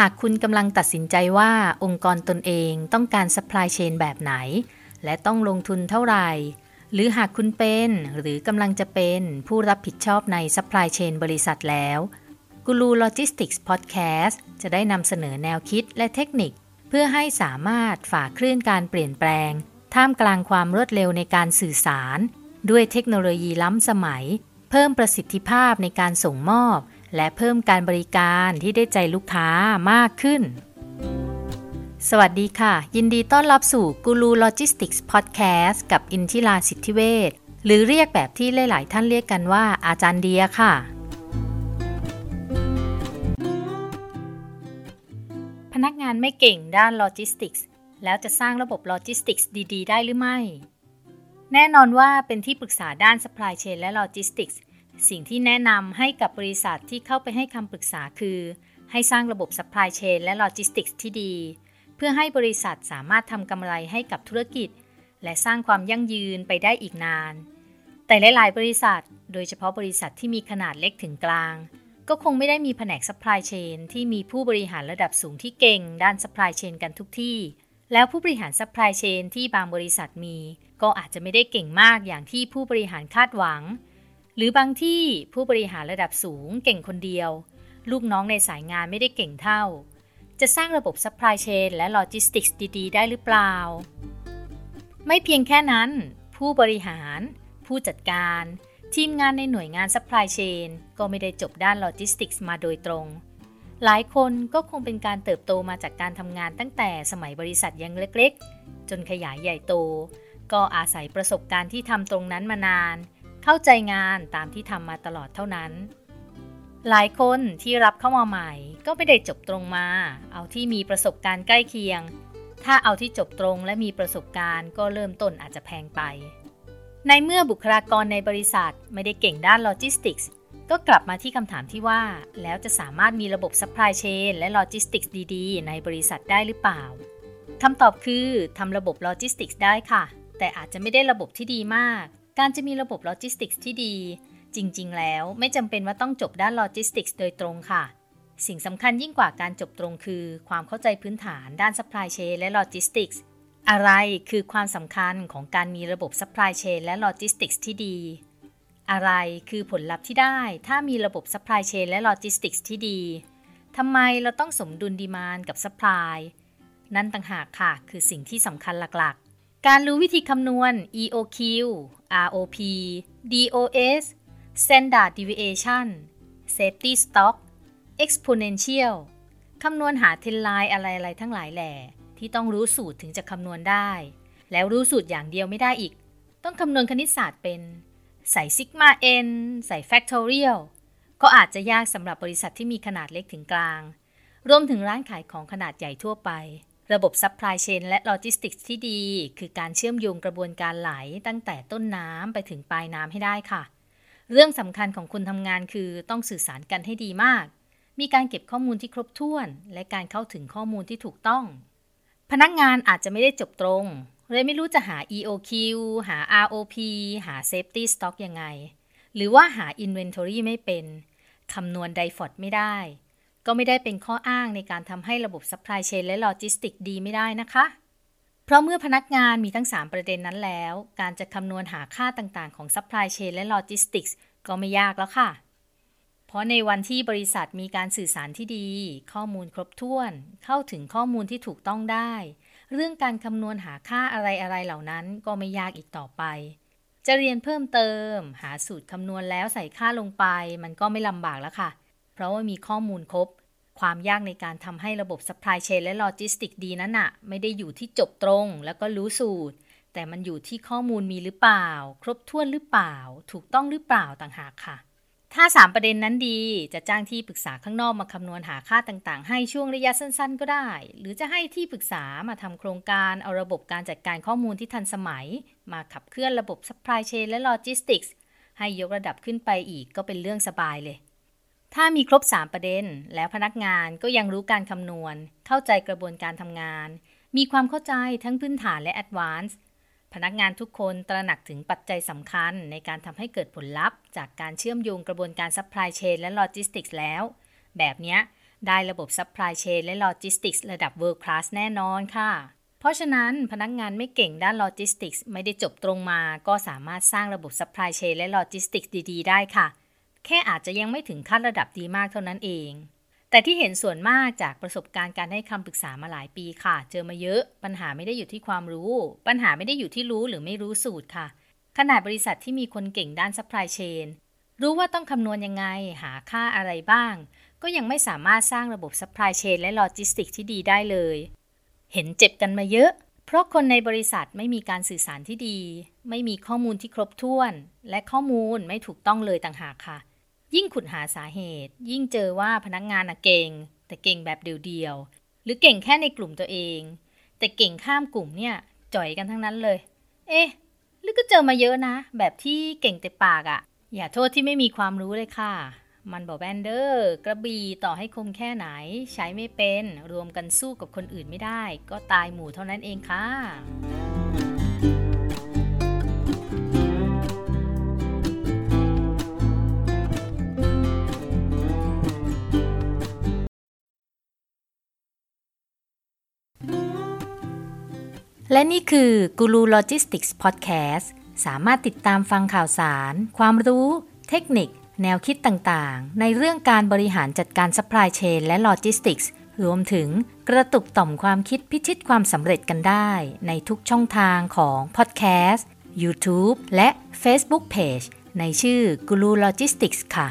หากคุณกำลังตัดสินใจว่าองค์กรตนเองต้องการ supply chain แบบไหน และต้องลงทุนเท่าไหร่ หรือหากคุณเป็นหรือกำลังจะเป็นผู้รับผิดชอบใน supply chain บริษัทแล้วกูรูโลจิสติกส์พอดแคสต์จะได้นำเสนอแนวคิดและเทคนิค เพื่อให้สามารถฝ่าคลื่นการเปลี่ยนแปลง ท่ามกลางความรวดเร็วในการสื่อสาร ด้วยเทคโนโลยีล้ำสมัย เพิ่มประสิทธิภาพในการส่งมอบ และเพิ่มการบริการที่ได้ใจลูกค้ามากขึ้น สวัสดีค่ะ ยินดีต้อนรับสู่กูรูโลจิสติกส์พอดแคสต์กับอินทิราสิทธิเวชหรือเรียกแบบที่หลาย ๆ ท่านเรียกกันว่าอาจารย์เดียค่ะ พนักงานไม่เก่งด้านโลจิสติกส์แล้วจะสร้างระบบโลจิสติกส์ดี ๆ ได้หรือไม่ แน่นอนว่าเป็นที่ปรึกษาด้าน supply chain และโลจิ สิ่งที่แนะนำให้กับบริษัทที่เข้าไปให้คำปรึกษาคือ ให้สร้างระบบ supply chain และ logistics ที่ดี เพื่อให้บริษัทสามารถทำกำไรให้กับธุรกิจ และสร้างความยั่งยืนไปได้อีกนาน แต่หลาย ๆ บริษัท โดยเฉพาะบริษัทที่มีขนาดเล็กถึงกลาง ก็คงไม่ได้มีแผนก supply chain ที่มีผู้บริหารระดับสูงที่เก่ง ด้าน supply chain กันทุกที่ แล้วผู้บริหาร supply chain ที่บางบริษัทมี ก็อาจจะไม่ได้เก่งมากอย่างที่ผู้บริหารคาดหวัง หรือบางที่ผู้บริหารระดับสูงเก่งคนเดียว ลูกน้องในสายงานไม่ได้เก่งเท่า จะสร้างระบบ supply chain และ logistics ดี ๆ ได้หรือเปล่า ไม่เพียงแค่นั้น ผู้บริหาร ผู้จัดการ ทีมงานในหน่วยงาน supply chain ก็ไม่ได้จบด้าน logistics มาโดยตรง หลายคนก็คงเป็นการเติบโตมาจากการทำงานตั้งแต่สมัยบริษัทยังเล็กๆ จนขยายใหญ่โต ก็อาศัยประสบการณ์ที่ทำตรงนั้นมานาน เข้าใจงานตามที่ทำมาตลอดเท่านั้น หลายคนที่รับเข้ามาใหม่ก็ไม่ได้จบตรงมา เอาที่มีประสบการณ์ใกล้เคียง ถ้าเอาที่จบตรงและมีประสบการณ์ก็เริ่มต้นอาจจะแพงไป ในเมื่อบุคลากรในบริษัทไม่ได้เก่งด้านโลจิสติกส์ก็กลับมาที่คำถามที่ว่า แล้วจะสามารถมีระบบซัพพลายเชนและโลจิสติกส์ดีๆ ในบริษัทได้หรือเปล่าคำตอบคือทำระบบโลจิสติกส์ได้ค่ะ แต่อาจจะไม่ได้ระบบที่ดีมาก การจะมีระบบโลจิสติกส์ที่ดี จริง ๆ แล้วไม่จำเป็นว่าต้องจบด้านโลจิสติกส์โดยตรงค่ะ สิ่งสำคัญยิ่งกว่าการจบตรงคือ ความเข้าใจพื้นฐานด้าน supply chain และ logistics อะไรคือความสำคัญของการมีระบบ supply chain และ logistics ที่ดี อะไรคือผลลัพธ์ที่ได้ ถ้ามีระบบ supply chain และ logistics ที่ดีทำไมเราต้องสมดุลดีมานกับ supply นั่นต่างหากค่ะ คือสิ่งที่สำคัญหลัก การรู้วิธีคำนวณ EOQ ROP DOS Standard Deviation Safety Stock Exponential คำนวณหาเทนไลน์อะไรๆทั้งหลายแหล่ที่ต้องรู้สูตรถึงจะคำนวณได้ แล้วรู้สูตรอย่างเดียวไม่ได้อีก ต้องคำนวณคณิตศาสตร์เป็น ใส่ซิกมา n ใส่ factorial ก็อาจจะยากสำหรับบริษัทที่มีขนาดเล็กถึงกลาง รวมถึงร้านขายของขนาดใหญ่ทั่วไป ระบบซัพพลายเชนและโลจิสติกส์ที่ดี คือการเชื่อมโยงกระบวนการไหลตั้งแต่ต้นน้ำไปถึงปลายน้ำให้ได้ค่ะ เรื่องสำคัญของคนทำงานคือต้องสื่อสารกันให้ดีมาก มีการเก็บข้อมูลที่ครบถ้วน และการเข้าถึงข้อมูลที่ถูกต้อง พนักงานอาจจะไม่ได้จบตรงเลยไม่รู้จะหา EOQ หา ROP หา Safety Stock ยังไง หรือว่าหา Inventory ไม่เป็น คำนวณ d ฟ f ไม่ได้ ก็ไม่ได้เป็นข้ออ้างในการทำให้ระบบ supply chain และ logistics ดีไม่ได้นะคะ เพราะเมื่อพนักงานมีทั้ง 3 ประเด็นนั้นแล้ว การจะคำนวณหาค่าต่างๆของ supply chain และ logistics ก็ไม่ยากแล้วค่ะ เพราะในวันที่บริษัทมีการสื่อสารที่ดี ข้อมูลครบถ้วน เข้าถึงข้อมูลที่ถูกต้องได้ เรื่องการคำนวณหาค่าอะไรๆเหล่านั้นก็ไม่ยากอีกต่อไปจะเรียนเพิ่มเติม หาสูตรคำนวณแล้วใส่ค่าลงไป มันก็ไม่ลำบากแล้วค่ะ เพราะว่ามีข้อมูลครบ ความยากในการทำให้ระบบ supply chain และ logistic ดีนั้นอะไม่ได้อยู่ที่จบตรงแล้วก็รู้สูตร แต่มันอยู่ที่ข้อมูลมีหรือเปล่า ครบถ้วนหรือเปล่า ถูกต้องหรือเปล่าต่างหากค่ะ ถ้า 3 ประเด็นนั้นดีจะจ้างที่ปรึกษาข้างนอกมาคำนวณหาค่าต่างๆ ให้ช่วงระยะสั้นๆ ก็ได้ หรือจะให้ที่ปรึกษามาทำโครงการเอาระบบการจัดการข้อมูลที่ทันสมัย มาขับเคลื่อนระบบ supply chain และ logistics ให้ยกระดับขึ้นไปอีกก็เป็นเรื่องสบายเลย ถ้ามีครบ 3 ประเด็น แล้วพนักงานก็ยังรู้การคำนวณ เข้าใจกระบวนการทำงาน มีความเข้าใจทั้งพื้นฐานและ advance พนักงานทุกคนตระหนักถึงปัจจัยสำคัญในการทำให้เกิดผลลัพธ์ จากการเชื่อมโยงกระบวนการซัพพลายเชนและโลจิสติกส์แล้ว แบบนี้ได้ระบบ Supply Chain และ Logistics ระดับ World Class แน่นอนค่ะ เพราะฉะนั้นพนักงานไม่เก่งด้าน Logistics ไม่ได้จบตรงมา ก็สามารถสร้างระบบ Supply Chain และ Logistics ดี ๆ ได้ค่ะ แค่อาจจะยังไม่ถึงขั้นระดับดีมากเท่านั้นเอง แต่ที่เห็นส่วนมากจากประสบการณ์การให้คำปรึกษามาหลายปีค่ะ เจอมาเยอะ ปัญหาไม่ได้อยู่ที่ความรู้ ปัญหาไม่ได้อยู่ที่รู้หรือไม่รู้สูตรค่ะ ขนาดบริษัทที่มีคนเก่งด้าน Supply Chain รู้ว่าต้องคำนวณยังไง หาค่าอะไรบ้าง ก็ยังไม่สามารถสร้างระบบ supply chain และ logistics ที่ดีได้เลย เห็นเจ็บกันมาเยอะ เพราะคนในบริษัทไม่มีการสื่อสารที่ดี ไม่มีข้อมูลที่ครบถ้วน และข้อมูลไม่ถูกต้องเลยต่างหากค่ะ ยิ่งขุดหาสาเหตุ ยิ่งเจอว่าพนักงานอะเก่ง แต่เก่งแบบเดียวๆ หรือเก่งแค่ในกลุ่มตัวเอง แต่เก่งข้ามกลุ่มเนี่ยจ่อยกันทั้งนั้นเลย เอ๊ะหรือก็เจอมาเยอะนะ แบบที่เก่งแต่ปากอะอย่าโทษที่ไม่มีความรู้เลยค่ะ มันบอกแบนเดอร์ กระบี่ต่อให้คมแค่ไหน ใช้ไม่เป็น รวมกันสู้กับคนอื่นไม่ได้ ก็ตายหมู่เท่านั้นเองค่ะ และนี่คือ Guru Logistics Podcast สามารถติดตามฟังข่าวสาร ความรู้ เทคนิค แนวคิดต่างๆ ในเรื่องการบริหารจัดการซัพพลายเชนและโลจิสติกส์รวมถึงกระตุกต่อมความคิดพิชิตความสำเร็จกันได้ ในทุกช่องทางของพอดแคสต์ YouTube และ Facebook Page ในชื่อ Guru Logistics ค่ะ